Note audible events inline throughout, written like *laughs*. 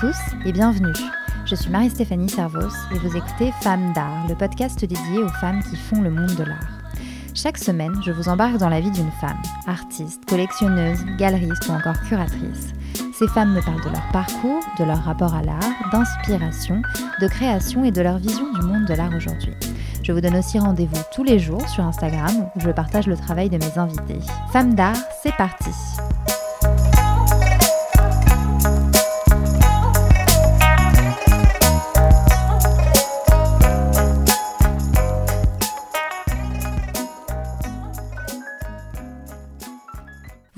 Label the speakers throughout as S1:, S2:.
S1: tous et bienvenue. Je suis Marie-Stéphanie Servos et vous écoutez Femmes d'art, le podcast dédié aux femmes qui font le monde de l'art. Chaque semaine, je vous embarque dans la vie d'une femme, artiste, collectionneuse, galeriste ou encore curatrice. Ces femmes me parlent de leur parcours, de leur rapport à l'art, d'inspiration, de création et de leur vision du monde de l'art aujourd'hui. Je vous donne aussi rendez-vous tous les jours sur Instagram où je partage le travail de mes invités. Femmes d'art, c'est parti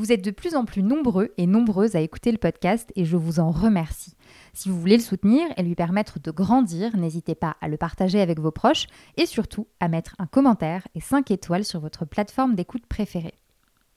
S1: Vous êtes de plus en plus nombreux et nombreuses à écouter le podcast et je vous en remercie. Si vous voulez le soutenir et lui permettre de grandir, n'hésitez pas à le partager avec vos proches et surtout à mettre un commentaire et 5 étoiles sur votre plateforme d'écoute préférée.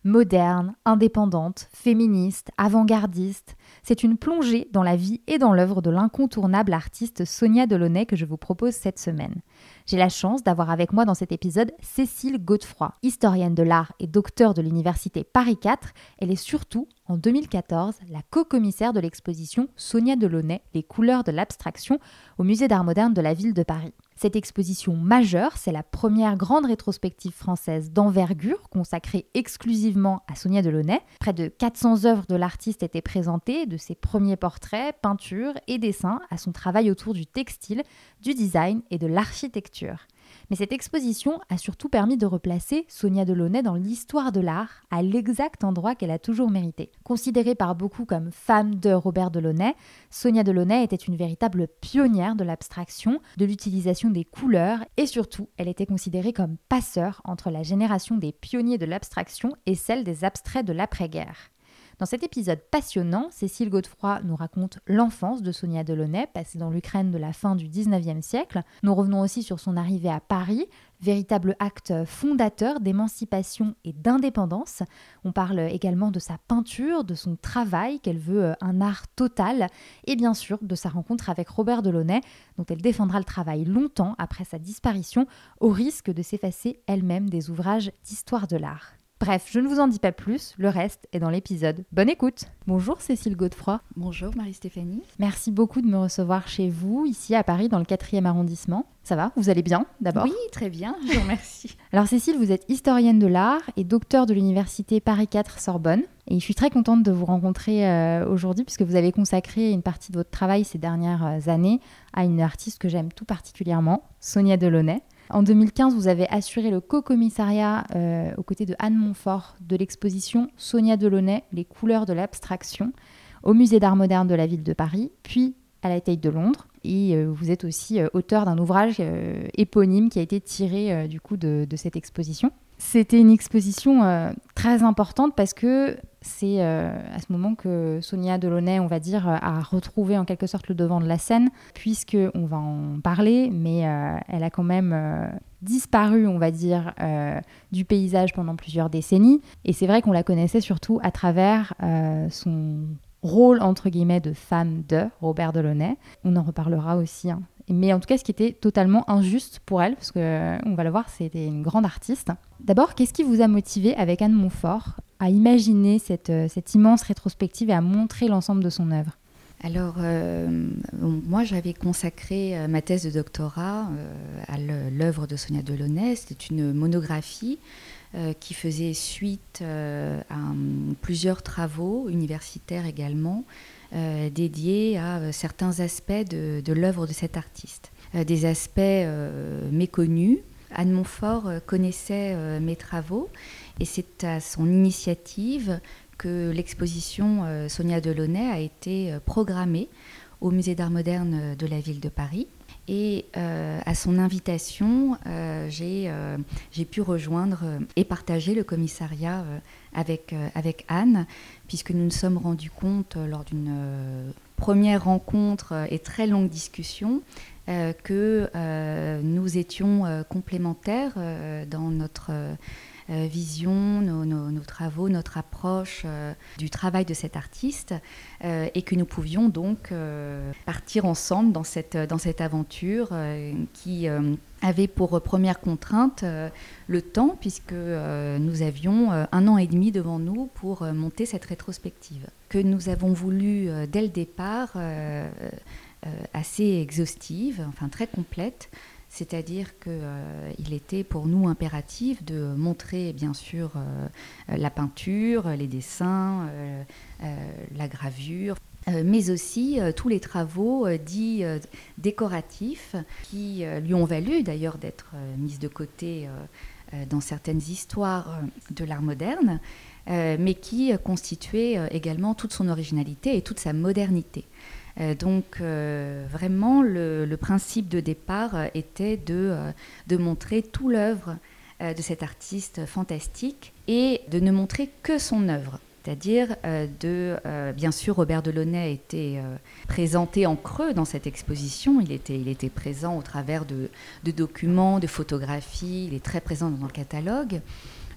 S1: Moderne, indépendante, féministe, avant-gardiste, c'est une plongée dans la vie et dans l'œuvre de l'incontournable artiste Sonia Delaunay que je vous propose cette semaine. J'ai la chance d'avoir avec moi dans cet épisode Cécile Godefroy, historienne de l'art et docteur de l'université Paris 4. Elle est surtout, en 2014, la co-commissaire de l'exposition Sonia Delaunay, Les couleurs de l'abstraction, au musée d'art moderne de la ville de Paris. Cette exposition majeure, c'est la première grande rétrospective française d'envergure consacrée exclusivement à Sonia Delaunay. Près de 400 œuvres de l'artiste étaient présentées, de ses premiers portraits, peintures et dessins à son travail autour du textile, du design et de l'architecture. Mais cette exposition a surtout permis de replacer Sonia Delaunay dans l'histoire de l'art, à l'exact endroit qu'elle a toujours mérité. Considérée par beaucoup comme femme de Robert Delaunay, Sonia Delaunay était une véritable pionnière de l'abstraction, de l'utilisation des couleurs et surtout, elle était considérée comme passeur entre la génération des pionniers de l'abstraction et celle des abstraits de l'après-guerre. Dans cet épisode passionnant, Cécile Godefroy nous raconte l'enfance de Sonia Delaunay, passée dans l'Ukraine de la fin du 19e siècle. Nous revenons aussi sur son arrivée à Paris, véritable acte fondateur d'émancipation et d'indépendance. On parle également de sa peinture, de son travail, qu'elle veut euh, un art total, et bien sûr de sa rencontre avec Robert Delaunay, dont elle défendra le travail longtemps après sa disparition, au risque de s'effacer elle-même des ouvrages d'histoire de l'art. Bref, je ne vous en dis pas plus, le reste est dans l'épisode. Bonne écoute Bonjour Cécile Godefroy.
S2: Bonjour Marie-Stéphanie.
S1: Merci beaucoup de me recevoir chez vous, ici à Paris, dans le 4e arrondissement. Ça va Vous allez bien d'abord?
S2: Oui, très bien, je vous remercie. *laughs*
S1: Alors Cécile, vous êtes historienne de l'art et docteur de l'université Paris 4 Sorbonne. Et je suis très contente de vous rencontrer euh, aujourd'hui puisque vous avez consacré une partie de votre travail ces dernières euh, années à une artiste que j'aime tout particulièrement, Sonia Delaunay. En 2015, vous avez assuré le co-commissariat euh, aux côtés de Anne Montfort de l'exposition Sonia Delaunay, Les couleurs de l'abstraction, au musée d'art moderne de la ville de Paris, puis à la Tate de Londres. Et euh, vous êtes aussi euh, auteur d'un ouvrage éponyme qui a été tiré du coup de, de cette exposition. C'était une exposition très importante parce que c'est euh, à ce moment que Sonia Delaunay, on va dire, euh, a retrouvé en quelque sorte le devant de la scène, puisque on va en parler, mais euh, elle a quand même disparu, on va dire, du paysage pendant plusieurs décennies. Et c'est vrai qu'on la connaissait surtout à travers son rôle entre guillemets de femme de Robert Delaunay. On en reparlera aussi. Hein. Mais en tout cas, ce qui était totalement injuste pour elle, parce que on va le voir, c'était une grande artiste. D'abord, qu'est-ce qui vous a motivé avec Anne Montfort à imaginer cette, euh, immense rétrospective et à montrer l'ensemble de son œuvre?
S2: Alors, euh, moi, j'avais consacré euh, ma thèse de doctorat à l'œuvre de Sonia Delaunay. C'était une monographie qui faisait suite à plusieurs travaux universitaires également, dédiés à certains aspects de, de l'œuvre de cet artiste. des aspects méconnus. Anne Montfort connaissait mes travaux et c'est à son initiative que l'exposition euh, Sonia Delaunay a été euh, programmée au Musée d'art moderne de la ville de Paris. Et euh, à son invitation, j'ai pu rejoindre et partager le commissariat avec, avec Anne, puisque nous nous sommes rendus compte lors d'une première rencontre et très longue discussion que nous étions complémentaires dans notre vision, nos, travaux, notre approche du travail de cet artiste, et que nous pouvions donc partir ensemble dans cette, dans cette aventure qui avait pour première contrainte le temps, puisque nous avions un an et demi devant nous pour monter cette rétrospective, que nous avons voulu dès le départ assez exhaustive, enfin très complète, c'est-à-dire qu'il euh, était pour nous impératif de montrer bien sûr euh, la peinture, les dessins, euh, la gravure, mais aussi tous les travaux dits décoratifs qui lui ont valu d'ailleurs d'être mis de côté dans certaines histoires de l'art moderne, mais qui constituaient également toute son originalité et toute sa modernité. Euh, donc euh, vraiment, le, principe de départ euh, était de, montrer tout l'œuvre de cet artiste fantastique et de ne montrer que son œuvre. C'est-à-dire de, bien sûr, Robert Delaunay était présenté en creux dans cette exposition. Il était, présent au travers de, documents, de photographies. Il est très présent dans le catalogue.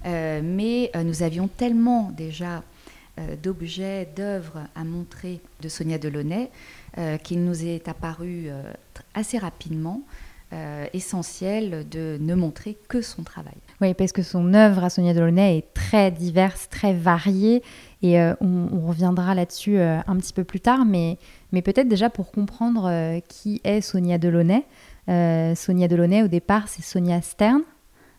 S2: mais nous avions tellement déjà d'objets, d'œuvres à montrer de Sonia Delaunay, euh, qu'il nous est apparu euh, assez rapidement essentiel de ne montrer que son travail.
S1: Oui, parce que son œuvre à Sonia Delaunay est très diverse, très variée, et on, reviendra là-dessus un petit peu plus tard, mais, mais peut-être déjà pour comprendre qui est Sonia Delaunay. Sonia Delaunay, au départ, c'est Sonia Stern,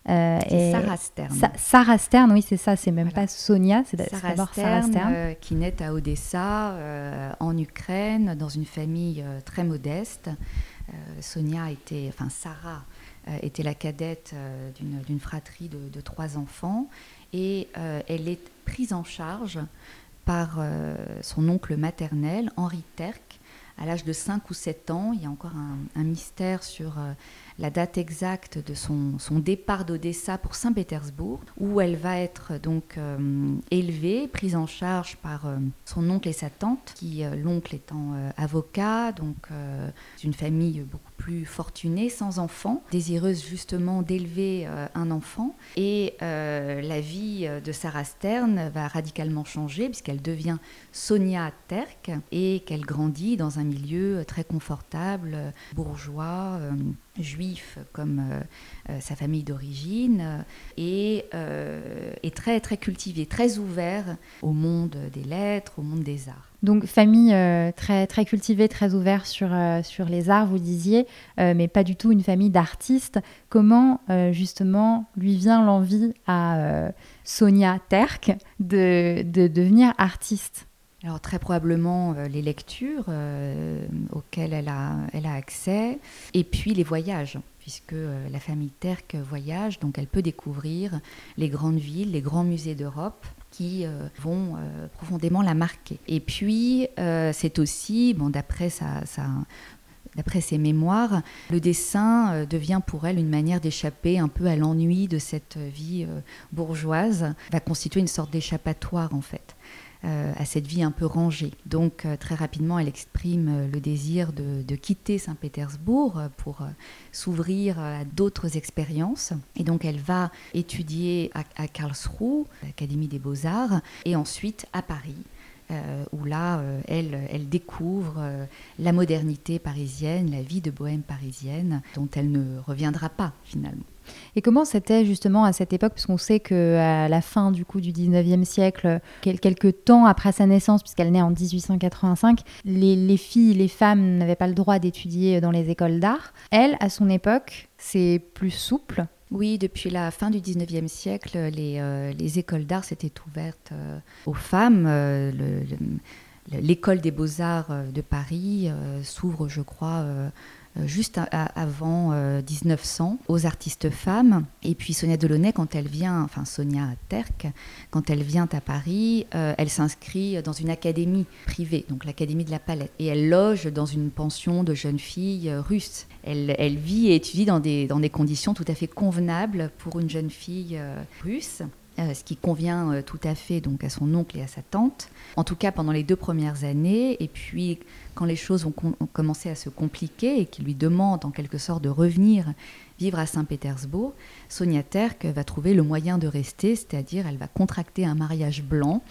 S2: euh, Sarah Stern.
S1: Sarah Stern, oui, c'est ça, c'est même pas Sonia, c'est d'abord Sarah Stern.
S2: Euh, qui naît à Odessa, euh, en Ukraine, dans une famille très modeste. Sonia était, enfin Sarah était la cadette d'une fratrie de, de, trois enfants et elle est prise en charge par son oncle maternel, Henri Terck, à l'âge de 5 ou 7 ans. Il y a encore un, un mystère sur la date exacte de son, départ d'Odessa pour Saint-Pétersbourg, où elle va être donc euh, élevée, prise en charge par euh, son oncle et sa tante, qui euh, l'oncle étant avocat, donc une famille beaucoup plus fortunée, sans enfant, désireuse justement d'élever un enfant. Et la vie de Sarah Stern va radicalement changer puisqu'elle devient Sonia Terk et qu'elle grandit dans un milieu très confortable, bourgeois juif comme euh, euh, sa famille d'origine euh, et est très très cultivé, très ouvert au monde des lettres, au monde des arts.
S1: Donc famille très très cultivée, très ouverte sur, sur les arts, vous disiez, mais pas du tout une famille d'artistes. Comment justement lui vient l'envie à Sonia Terk de, de devenir artiste?
S2: Alors très probablement euh, les lectures euh, auxquelles elle a, elle a accès, et puis les voyages, puisque euh, la famille Terck voyage, donc elle peut découvrir les grandes villes, les grands musées d'Europe qui vont profondément la marquer. Et puis c'est aussi, bon, d'après sa, D'après ses mémoires, le dessin devient pour elle une manière d'échapper un peu à l'ennui de cette vie bourgeoise, va constituer une sorte d'échappatoire en fait. Euh, à cette vie un peu rangée. Donc euh, très rapidement, elle exprime euh, le désir de, quitter Saint-Pétersbourg pour s'ouvrir à d'autres expériences. Et donc elle va étudier à, Karlsruhe, l'Académie des beaux-arts, et ensuite à Paris. Où là, elle, elle, découvre la modernité parisienne, la vie de bohème parisienne, dont elle ne reviendra pas finalement.
S1: Et comment c'était justement à cette époque, puisqu'on sait qu'à la fin du coup du 19e siècle, quelques temps après sa naissance, puisqu'elle naît en 1885, les, filles, les femmes n'avaient pas le droit d'étudier dans les écoles d'art. Elle, à son époque, c'est plus souple.
S2: Oui, depuis la fin du 19e siècle, les, euh, écoles d'art s'étaient ouvertes euh, aux femmes. Euh, l'école des beaux-arts de Paris s'ouvre, je crois, juste avant 1900 euh, aux artistes femmes. Et puis Sonia Delaunay, quand elle vient, enfin Sonia Terk, quand elle vient à Paris, euh, elle s'inscrit dans une académie privée, donc l'Académie de la Palette. Et elle loge dans une pension de jeunes filles russes. Elle, vit et étudie dans des conditions tout à fait convenables pour une jeune fille russe. Ce qui convient tout à fait donc à son oncle et à sa tante. En tout cas pendant les deux premières années, et puis quand les choses ont, commencé à se compliquer et qu'il lui demande en quelque sorte de revenir vivre à Saint-Pétersbourg, Sonia Terk va trouver le moyen de rester, c'est-à-dire elle va contracter un mariage blanc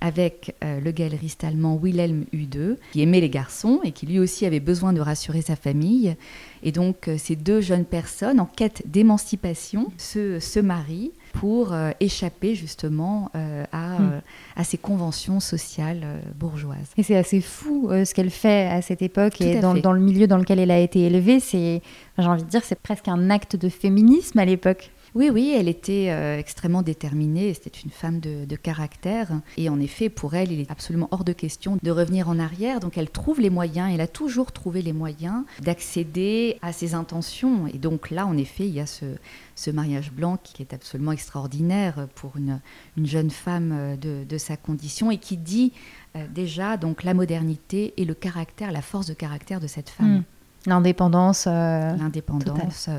S2: avec euh, le galeriste allemand Wilhelm Hude, qui aimait les garçons et qui lui aussi avait besoin de rassurer sa famille. Et donc euh, ces deux jeunes personnes en quête d'émancipation se, se marient pour euh, échapper justement à, hmm. à, ces conventions sociales bourgeoises.
S1: Et c'est assez fou ce qu'elle fait à cette époque et dans, dans, le milieu dans lequel elle a été élevée. C'est, j'ai envie de dire, c'est presque un acte de féminisme à l'époque.
S2: Oui, oui, elle était euh, extrêmement déterminée, c'était une femme de, caractère. Et en effet, pour elle, il est absolument hors de question de revenir en arrière. Donc elle trouve les moyens, elle a toujours trouvé les moyens d'accéder à ses intentions. Et donc là, en effet, il y a ce, mariage blanc qui est absolument extraordinaire pour une, jeune femme euh, de, sa condition et qui dit euh, déjà donc la modernité et le caractère, la force de caractère de cette femme.
S1: Hmm. L'indépendance.
S2: L'indépendance.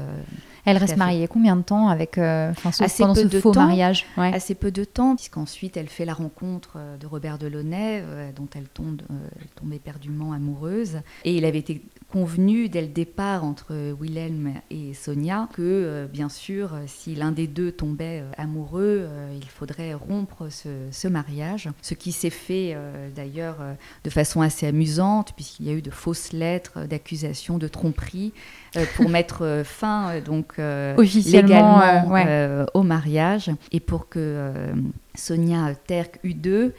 S1: Elle reste mariée combien de temps avec euh, pendant ce faux mariage?
S2: Assez peu de temps, puisqu'ensuite elle fait la rencontre euh, de Robert Delaunay, euh, dont elle tombe, elle tombe éperdument amoureuse. Et il avait été convenu dès le départ entre Wilhelm et Sonia que, euh, bien sûr, si l'un des deux tombait euh, amoureux, euh, il faudrait rompre ce, mariage. Ce qui s'est fait d'ailleurs de façon assez amusante, puisqu'il y a eu de fausses lettres d'accusation de tromperie pour *laughs* mettre fin donc légalement au mariage et pour que Sonia Terk U2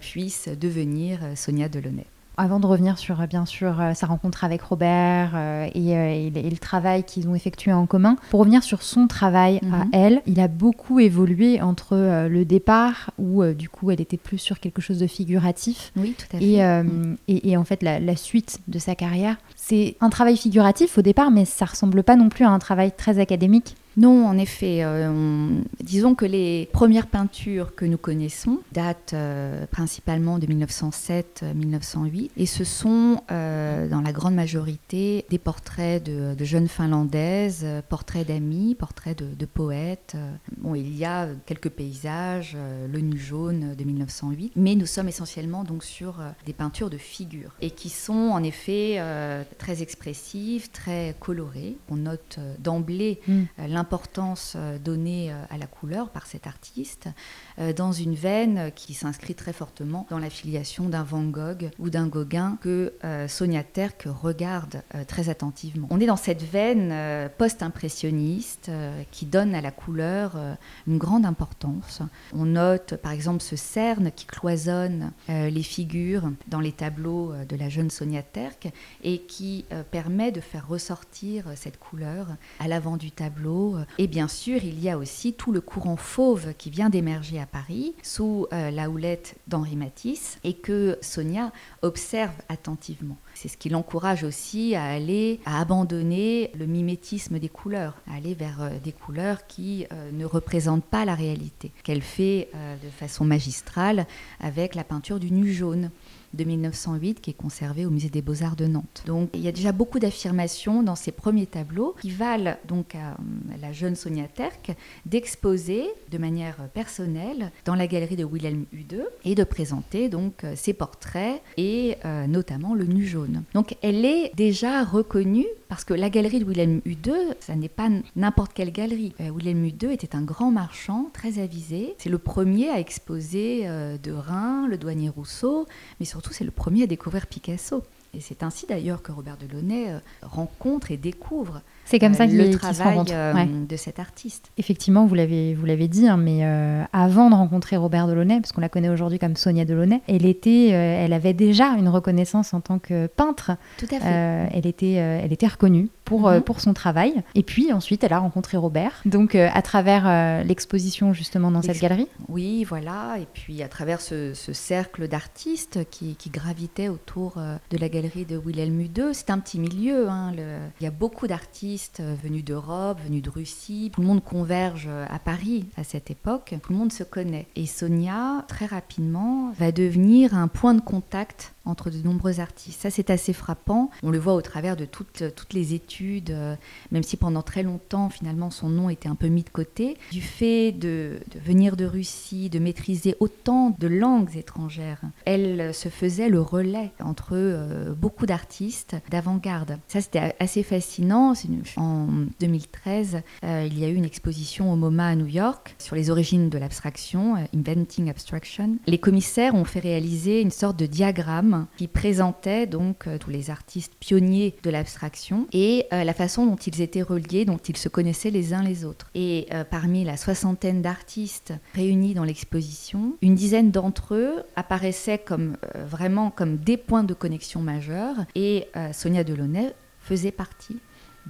S2: puisse devenir Sonia Delaunay
S1: avant de revenir sur, euh, bien sûr, euh, sa rencontre avec Robert euh, et, le travail qu'ils ont effectué en commun, pour revenir sur son travail à mhm. elle, il a beaucoup évolué entre le départ, où du coup elle était plus sur quelque chose de figuratif,
S2: oui, tout à fait.
S1: Et, et, en fait la, la, suite de sa carrière. C'est un travail figuratif au départ, mais ça ressemble pas non plus à un travail très académique.
S2: Non, en effet. Euh, disons que les premières peintures que nous connaissons datent euh, principalement de 1907-1908 et ce sont euh, dans la grande majorité des portraits de, jeunes finlandaises, portraits d'amis, portraits de, poètes. Bon, il y a quelques paysages, le nu jaune de 1908, mais nous sommes essentiellement donc sur des peintures de figures et qui sont en effet très expressives, très colorées. On note d'emblée mm l'importance euh, donnée euh, à la couleur par cet artiste, euh, dans une veine qui s'inscrit très fortement dans la filiation d'un Van Gogh ou d'un Gauguin que Sonia Terk regarde très attentivement. On est dans cette veine post-impressionniste qui donne à la couleur une grande importance. On note par exemple ce cerne qui cloisonne les figures dans les tableaux de la jeune Sonia Terk et qui permet de faire ressortir cette couleur à l'avant du tableau et bien sûr, il y a aussi tout le courant fauve qui vient d'émerger à Paris sous euh, la houlette d'Henri Matisse et que Sonia observe attentivement. C'est ce qui l'encourage aussi à aller, à abandonner le mimétisme des couleurs, à aller vers euh, des couleurs qui euh, ne représentent pas la réalité, qu'elle fait de façon magistrale avec la peinture du nu jaune de 1908 qui est conservé au musée des Beaux-Arts de Nantes. Donc il y a déjà beaucoup d'affirmations dans ces premiers tableaux qui valent donc à, la jeune Sonia Terk d'exposer de manière personnelle dans la galerie de Wilhelm Hude et de présenter donc ses portraits et euh, notamment le nu jaune. Donc elle est déjà reconnue parce que la galerie de Wilhelm Hude, ça n'est pas n'importe quelle galerie. Euh, Wilhelm Hude était un grand marchand très avisé. C'est le premier à exposer euh, de Rhin, le douanier Rousseau, mais surtout c'est le premier à découvrir Picasso. Et c'est ainsi d'ailleurs que Robert Delaunay euh, rencontre et découvre
S1: c'est comme ça
S2: euh, le travail euh, de cet artiste.
S1: Effectivement, vous l'avez vous l'avez dit, hein, mais avant de rencontrer Robert Delaunay, parce qu'on la connaît aujourd'hui comme Sonia Delaunay, elle était, elle avait déjà une reconnaissance en tant que peintre.
S2: Tout à fait.
S1: elle était, elle était reconnue pour mhm. pour son travail. Et puis ensuite, elle a rencontré Robert. Donc à travers l'exposition justement dans cette galerie.
S2: Oui, voilà. Et puis à travers ce, cercle d'artistes qui, qui gravitait autour de la galerie de Wilhelm II. C'est un petit milieu. Hein, il y a beaucoup d'artistes euh, venus d'Europe, venus de Russie. Tout le monde converge à Paris à cette époque. Tout le monde se connaît. Et Sonia, très rapidement, va devenir un point de contact entre de nombreux artistes. Ça, c'est assez frappant. On le voit au travers de toutes, toutes les études, euh, même si pendant très longtemps, finalement, son nom était un peu mis de côté. Du fait de, venir de Russie, de maîtriser autant de langues étrangères, elle se faisait le relais entre euh, beaucoup d'artistes d'avant-garde. Ça, c'était assez fascinant. En 2013, euh, il y a eu une exposition au MoMA à New York sur les origines de l'abstraction, Inventing Abstraction. Les commissaires ont fait réaliser une sorte de diagramme qui présentait donc euh, tous les artistes pionniers de l'abstraction et euh, la façon dont ils étaient reliés, dont ils se connaissaient les uns les autres. Et euh, parmi la soixantaine d'artistes réunis dans l'exposition, une dizaine d'entre eux apparaissaient comme vraiment comme des points de connexion majeurs et Sonia Delaunay faisait partie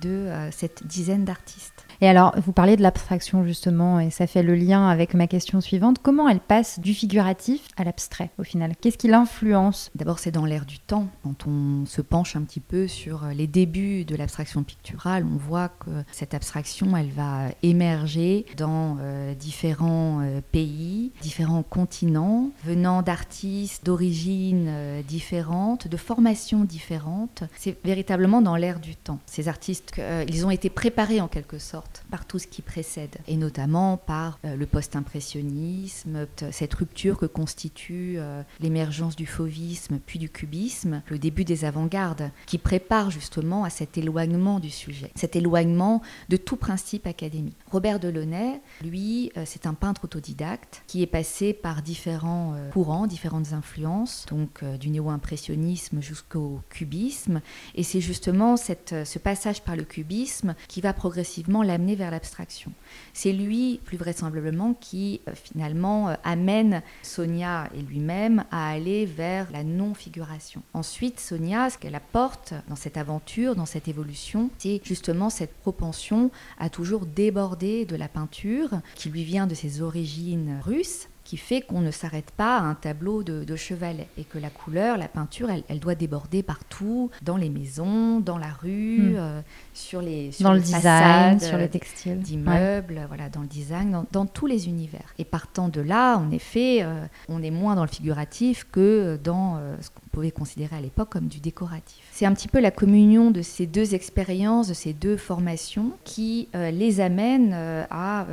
S2: de cette dizaine d'artistes.
S1: Et alors, vous parlez de l'abstraction justement, et ça fait le lien avec ma question suivante. Comment elle passe du figuratif à l'abstrait au final? Qu'est-ce qui l'influence?
S2: D'abord, c'est dans l'air du temps. Quand on se penche un petit peu sur les débuts de l'abstraction picturale, on voit que cette abstraction, elle va émerger dans euh, différents euh, pays, différents continents, venant d'artistes d'origines euh, différentes, de formations différentes. C'est véritablement dans l'air du temps. Ces artistes, ils ont été préparés en quelque sorte par tout ce qui précède, et notamment par euh, le post-impressionnisme, cette rupture que constitue euh, l'émergence du fauvisme puis du cubisme, le début des avant-gardes, qui prépare justement à cet éloignement du sujet, cet éloignement de tout principe académique. Robert Delaunay, lui, euh, c'est un peintre autodidacte qui est passé par différents courants, différentes influences, donc du néo-impressionnisme jusqu'au cubisme, et c'est justement ce passage par le cubisme qui va progressivement la vers l'abstraction. C'est lui, plus vraisemblablement, qui euh, finalement euh, amène Sonia et lui-même à aller vers la non-figuration. Ensuite, Sonia, ce qu'elle apporte dans cette aventure, dans cette évolution, c'est justement cette propension à toujours déborder de la peinture qui lui vient de ses origines russes qui fait qu'on ne s'arrête pas à un tableau de, chevalet et que la couleur, la peinture, elle, doit déborder partout, dans les maisons, dans la rue, hmm. euh, sur les
S1: sur dans le design, sur les textiles,
S2: d'immeubles, voilà, dans le design, dans, tous les univers. Et partant de là, en effet, euh, on est moins dans le figuratif que dans euh, ce qu'on pouvait considérer à l'époque comme du décoratif. C'est un petit peu la communion de ces deux expériences, de ces deux formations, qui les amène à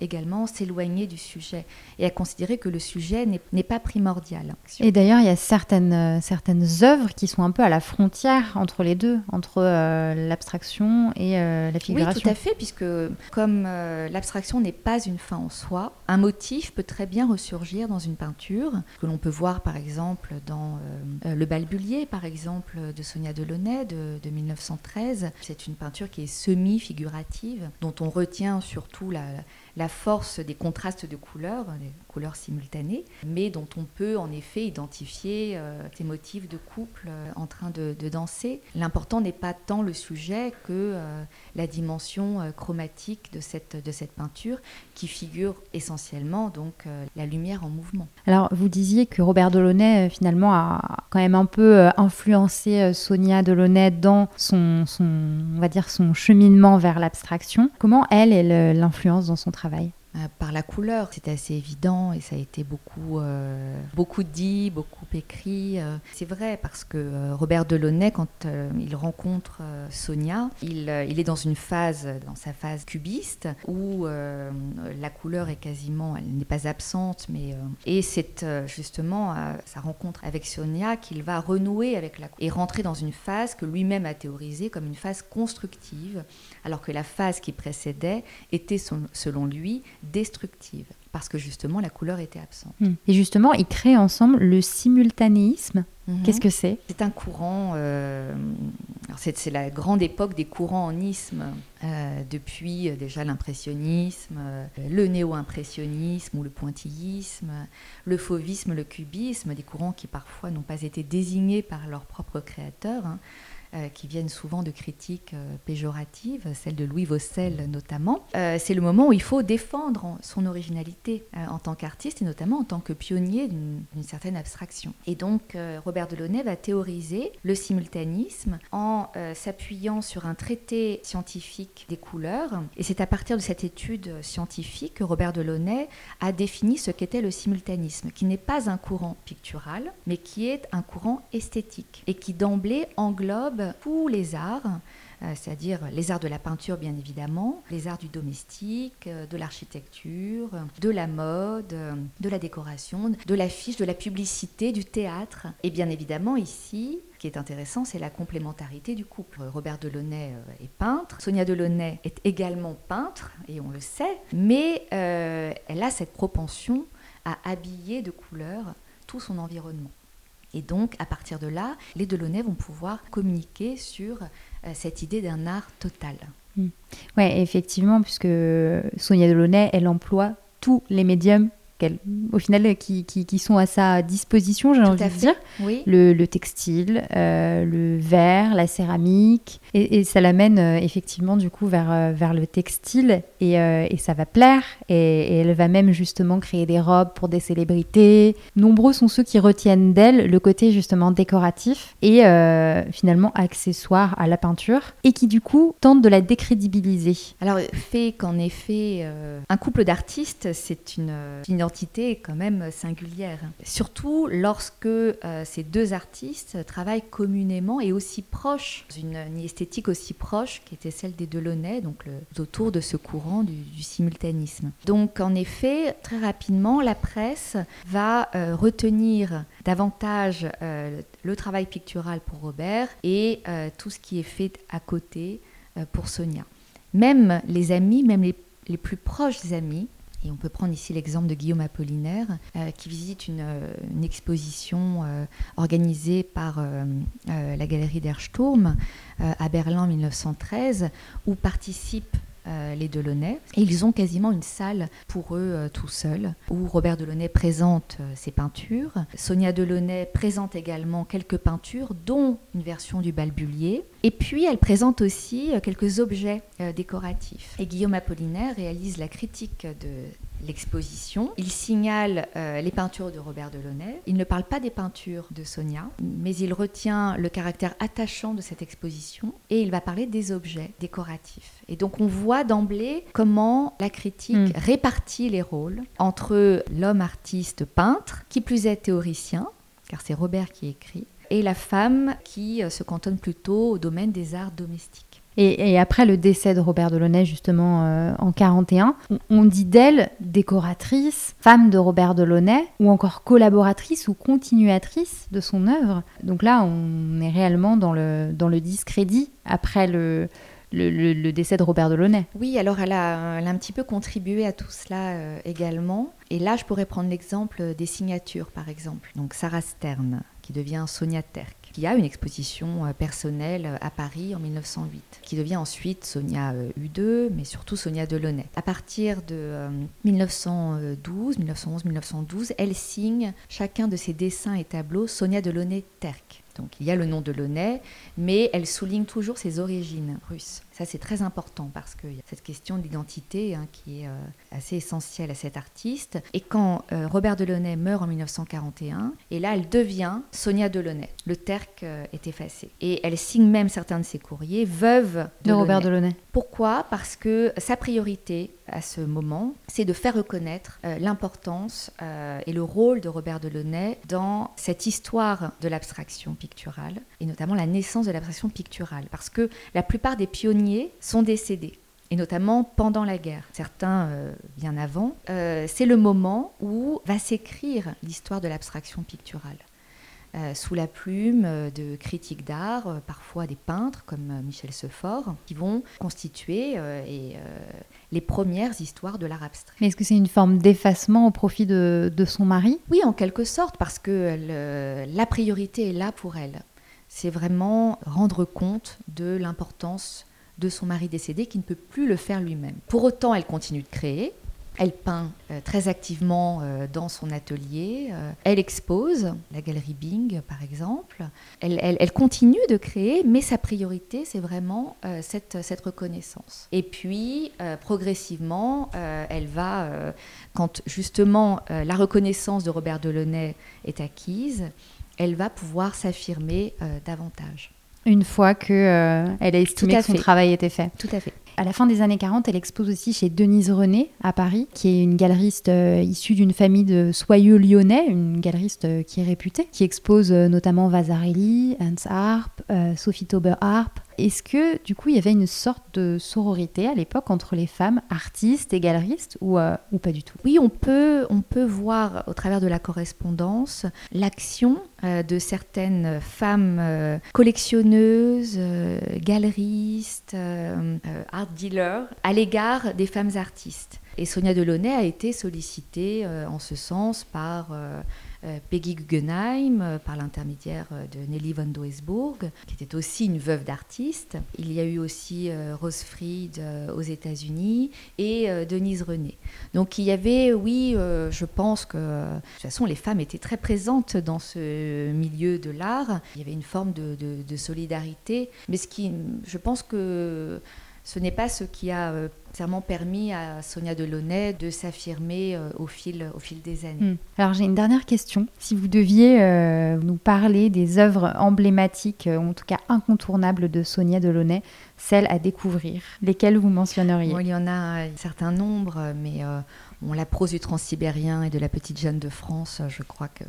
S2: également s'éloigner du sujet et à considérer que le sujet n'est pas primordial.
S1: Et d'ailleurs, il y a certaines, euh, certaines œuvres qui sont un peu à la frontière entre les deux, entre euh, l'abstraction et euh, la figuration.
S2: Oui, tout à fait, puisque comme l'abstraction n'est pas une fin en soi, un motif peut très bien ressurgir dans une peinture, que l'on peut voir par exemple dans Le Balbulier, par exemple, de Sonia Delaunay de, de 1913. C'est une peinture qui est semi-figurative, dont on retient surtout la, la force des contrastes de couleurs, des couleurs simultanées, mais dont on peut en effet identifier euh, des motifs de couple euh, en train de, danser. L'important n'est pas tant le sujet que euh, la dimension chromatique de cette, de cette peinture qui figure essentiellement donc la lumière en mouvement.
S1: Alors vous disiez que Robert Delaunay finalement a quand même un peu influencé Sonia Delaunay dans son, son, on va dire son cheminement vers l'abstraction. Comment elle, elle l'influence dans son travail
S2: euh, par la couleur. C'était assez évident et ça a été beaucoup, euh, beaucoup dit, beaucoup écrit. Euh. C'est vrai parce que Robert Delaunay, quand il rencontre Sonia, il, il, est dans une phase, dans sa phase cubiste, où la couleur est quasiment, elle n'est pas absente, mais et c'est justement sa rencontre avec Sonia qu'il va renouer avec la et rentrer dans une phase que lui-même a théorisée comme une phase constructive, alors que la phase qui précédait était selon lui destructive, parce que justement la couleur était absente.
S1: Hmm. Et justement, ils créent ensemble le simultanéisme. Mhm. Qu'est-ce que c'est?
S2: C'est un courant, euh, c'est la grande époque des courants en isme, euh, depuis euh, déjà l'impressionnisme, le néo-impressionnisme ou le pointillisme, le fauvisme, le cubisme, des courants qui parfois n'ont pas été désignés par leurs propres créateurs. Hein. Euh, qui viennent souvent de critiques euh, péjoratives, celle de Louis Vaucel notamment. Euh, c'est le moment où il faut défendre son originalité en tant qu'artiste et notamment en tant que pionnier d'une certaine abstraction. Et donc Robert Delaunay va théoriser le simultanisme en s'appuyant sur un traité scientifique des couleurs. Et c'est à partir de cette étude scientifique que Robert Delaunay a défini ce qu'était le simultanisme, qui n'est pas un courant pictural, mais qui est un courant esthétique et qui d'emblée englobe tous les arts, euh, c'est-à-dire les arts de la peinture bien évidemment, les arts du domestique, euh, de l'architecture, de la mode, euh, de la décoration, de l'affiche, de la publicité, du théâtre. Et bien évidemment ici, ce qui est intéressant, c'est la complémentarité du couple. Robert Delaunay est peintre, Sonia Delaunay est également peintre, et on le sait, mais elle a cette propension à habiller de couleurs tout son environnement. Et donc, à partir de là, les Delaunay vont pouvoir communiquer sur euh, cette idée d'un art total.
S1: Hmm. Oui, effectivement, puisque Sonia Delaunay, elle emploie tous les médiums au final, qui, qui, sont à sa disposition, j'ai envie de dire. Le, textile, euh, le verre, la céramique. Et, ça l'amène euh, effectivement, du coup, vers, euh, vers le textile. Et, et ça va plaire. Et, elle va même justement créer des robes pour des célébrités. Nombreux sont ceux qui retiennent d'elle le côté justement décoratif et finalement accessoire à la peinture. Et qui, du coup, tentent de la décrédibiliser.
S2: Alors, fait qu'en effet, un couple d'artistes, c'est une, une identité quand même singulière. Surtout lorsque euh, ces deux artistes travaillent communément et aussi proches, une, une, esthétique aussi proche qui était celle des Delaunay, donc autour de ce courant du, simultanisme. Donc en effet, très rapidement, la presse va euh, retenir davantage euh, le travail pictural pour Robert et tout ce qui est fait à côté pour Sonia. Même les amis, même les, les plus proches amis, et on peut prendre ici l'exemple de Guillaume Apollinaire, euh, qui visite une, euh, exposition euh, organisée par la galerie d'Ersturm à Berlin en 1913, où participent euh, les Delaunay. Et ils ont quasiment une salle pour eux euh, tout seuls, où Robert Delaunay présente euh, ses peintures. Sonia Delaunay présente également quelques peintures, dont une version du Balbulier. Et puis elle présente aussi quelques objets décoratifs. Et Guillaume Apollinaire réalise la critique de l'exposition. Il signale euh, les peintures de Robert Delaunay. Il ne parle pas des peintures de Sonia, mais il retient le caractère attachant de cette exposition et il va parler des objets décoratifs. Et donc on voit d'emblée comment la critique hmm. répartit les rôles entre l'homme artiste peintre, qui plus est théoricien, car c'est Robert qui écrit, et la femme qui euh, se cantonne plutôt au domaine des arts domestiques.
S1: Et, après le décès de Robert Delaunay, justement, euh, en 41, on, dit d'elle décoratrice, femme de Robert Delaunay, ou encore collaboratrice ou continuatrice de son œuvre. Donc là, on est réellement dans le, dans le discrédit après le, le, décès de Robert Delaunay.
S2: Oui, alors elle a, un petit peu contribué à tout cela euh, également. Et là, je pourrais prendre l'exemple des signatures, par exemple. Donc Sarah Stern, qui devient Sonia Terk qui a une exposition euh, personnelle euh, à Paris en 1908, qui devient ensuite Sonia U2, euh, mais surtout Sonia Delaunay. À partir de 1912, 1911, 1912, elle signe chacun de ses dessins et tableaux Sonia Delaunay Terk. Donc il y a le nom de Launay, mais elle souligne toujours ses origines russes. Ça, c'est très important parce qu'il y a cette question d'identité hein, qui est euh, assez essentielle à cet artiste. Et quand euh, Robert Delaunay meurt en 1941, et là, elle devient Sonia Delaunay. Le terque euh, est effacé. Et elle signe même certains de ses courriers, veuve
S1: de, Robert Delaunay.
S2: Pourquoi? Parce que sa priorité à ce moment, c'est de faire reconnaître l'importance et le rôle de Robert Delaunay dans cette histoire de l'abstraction picturale, et notamment la naissance de l'abstraction picturale. Parce que la plupart des pionniers sont décédés et notamment pendant la guerre, certains euh, bien avant. Euh, c'est le moment où va s'écrire l'histoire de l'abstraction picturale. Euh, sous la plume de critiques d'art, parfois des peintres comme Michel Sefort, qui vont constituer les premières histoires de l'art abstrait.
S1: Mais est-ce que c'est une forme d'effacement au profit de, de, son mari?
S2: Oui, en quelque sorte, parce que la priorité est là pour elle. C'est vraiment rendre compte de l'importance de son mari décédé qui ne peut plus le faire lui-même. Pour autant, elle continue de créer. Elle peint très activement dans son atelier. elle expose, la galerie Bing par exemple. Elle, continue de créer, mais sa priorité, c'est vraiment cette, reconnaissance. Et puis, progressivement, elle va, quand justement la reconnaissance de Robert Delaunay est acquise, elle va pouvoir s'affirmer davantage.
S1: Une fois que euh, elle a estimé que son travail était fait.
S2: Tout à fait.
S1: À la fin des années 40, elle expose aussi chez Denise René à Paris, qui est une galeriste euh, issue d'une famille de soyeux lyonnais, une galeriste euh, qui est réputée, qui expose notamment Vasarely, Hans Harp, Sophie Tauber Harp, est-ce que du coup il y avait une sorte de sororité à l'époque entre les femmes artistes et galeristes ou, euh, pas du tout?
S2: Oui, on peut, on peut voir au travers de la correspondance l'action euh, de certaines femmes euh, collectionneuses, galeristes, art dealers à l'égard des femmes artistes. Et Sonia Delaunay a été sollicitée en ce sens par Peggy Guggenheim, euh, par l'intermédiaire euh, de Nelly von Doesburg, qui était aussi une veuve d'artiste. Il y a eu aussi Rose Fried aux États-Unis et Denise René. Donc il y avait, oui, je pense que de toute façon les femmes étaient très présentes dans ce milieu de l'art. Il y avait une forme de, de solidarité, mais ce qui, je pense que ce n'est pas ce qui a euh, clairement permis à Sonia Delaunay de s'affirmer euh, au, fil, au fil des années.
S1: Hmm. Alors j'ai une dernière question. Si vous deviez euh, nous parler des œuvres emblématiques, en tout cas incontournables de Sonia Delaunay, celles à découvrir, lesquelles vous mentionneriez?
S2: Il y en a un certain nombre, mais la prose du transsibérien et de la petite Jeanne de France, je crois que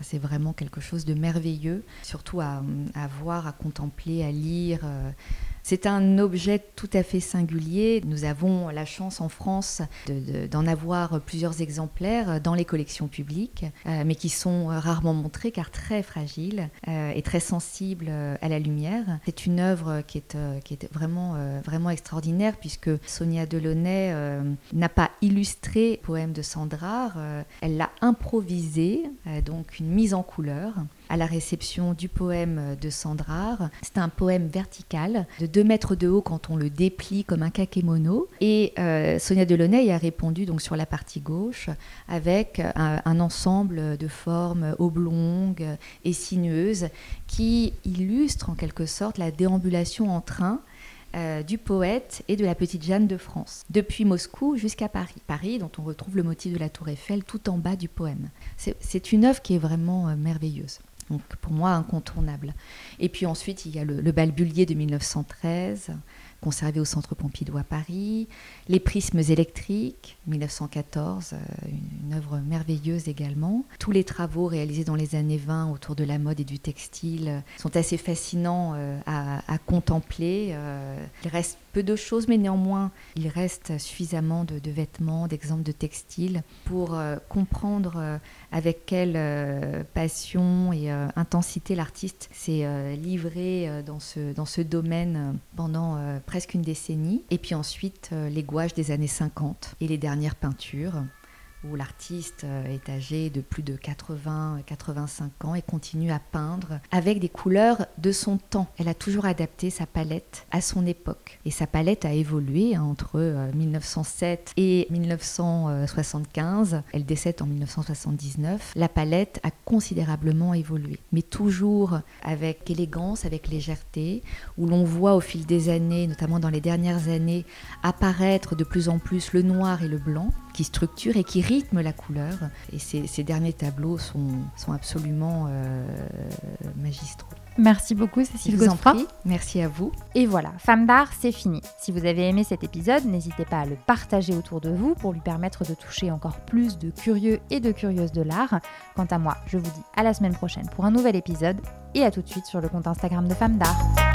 S2: c'est vraiment quelque chose de merveilleux, surtout à, à voir, à contempler, à lire. C'est un objet tout à fait singulier. Nous avons la chance en France d'en avoir plusieurs exemplaires dans les collections publiques, euh, mais qui sont rarement montrés car très fragiles euh, et très sensibles à la lumière. C'est une œuvre qui est, euh, qui est vraiment, vraiment extraordinaire puisque Sonia Delaunay n'a pas illustré le poème de Sandrard, elle l'a improvisé, donc une mise en couleur à la réception du poème de Sandrard. C'est un poème vertical de 2 mètres de haut quand on le déplie comme un kakémono. Et euh, Sonia Delaunay a répondu donc sur la partie gauche avec un, ensemble de formes oblongues et sinueuses qui illustrent en quelque sorte la déambulation en train euh, du poète et de la petite Jeanne de France, depuis Moscou jusqu'à Paris. Paris, dont on retrouve le motif de la tour Eiffel tout en bas du poème. C'est une œuvre qui est vraiment euh, merveilleuse. Donc pour moi incontournable. Et puis ensuite il y a le, le Balbulier de 1913 conservé au Centre Pompidou à Paris, Les prismes électriques, 1914, euh, une, œuvre merveilleuse également. Tous les travaux réalisés dans les années 20 autour de la mode et du textile euh, sont assez fascinants euh, à, contempler. il reste peu de choses, mais néanmoins, il reste suffisamment de, vêtements, d'exemples de textiles pour comprendre avec quelle passion et intensité l'artiste s'est livré dans, ce, dans ce domaine pendant presque une décennie. Et puis ensuite, euh, les gouaches des années 50 et les dernières peintures où l'artiste euh, est âgé de plus de 80-85 ans et continue à peindre avec des couleurs de son temps. Elle a toujours adapté sa palette à son époque. Et sa palette a évolué hein, entre 1907 euh, et 1975. Elle décède en 1979. La palette a considérablement évolué, mais toujours avec élégance, avec légèreté, où l'on voit au fil des années, notamment dans les dernières années, apparaître de plus en plus le noir et le blanc qui structure et qui rythme la couleur. Et ces, derniers tableaux sont, sont absolument euh, magistraux.
S1: Merci beaucoup Cécile
S2: vous Merci à vous.
S1: Et voilà, Femme d'art, c'est fini. Si vous avez aimé cet épisode, n'hésitez pas à le partager autour de vous pour lui permettre de toucher encore plus de curieux et de curieuses de l'art. Quant à moi, je vous dis à la semaine prochaine pour un nouvel épisode et à tout de suite sur le compte Instagram de Femme d'art.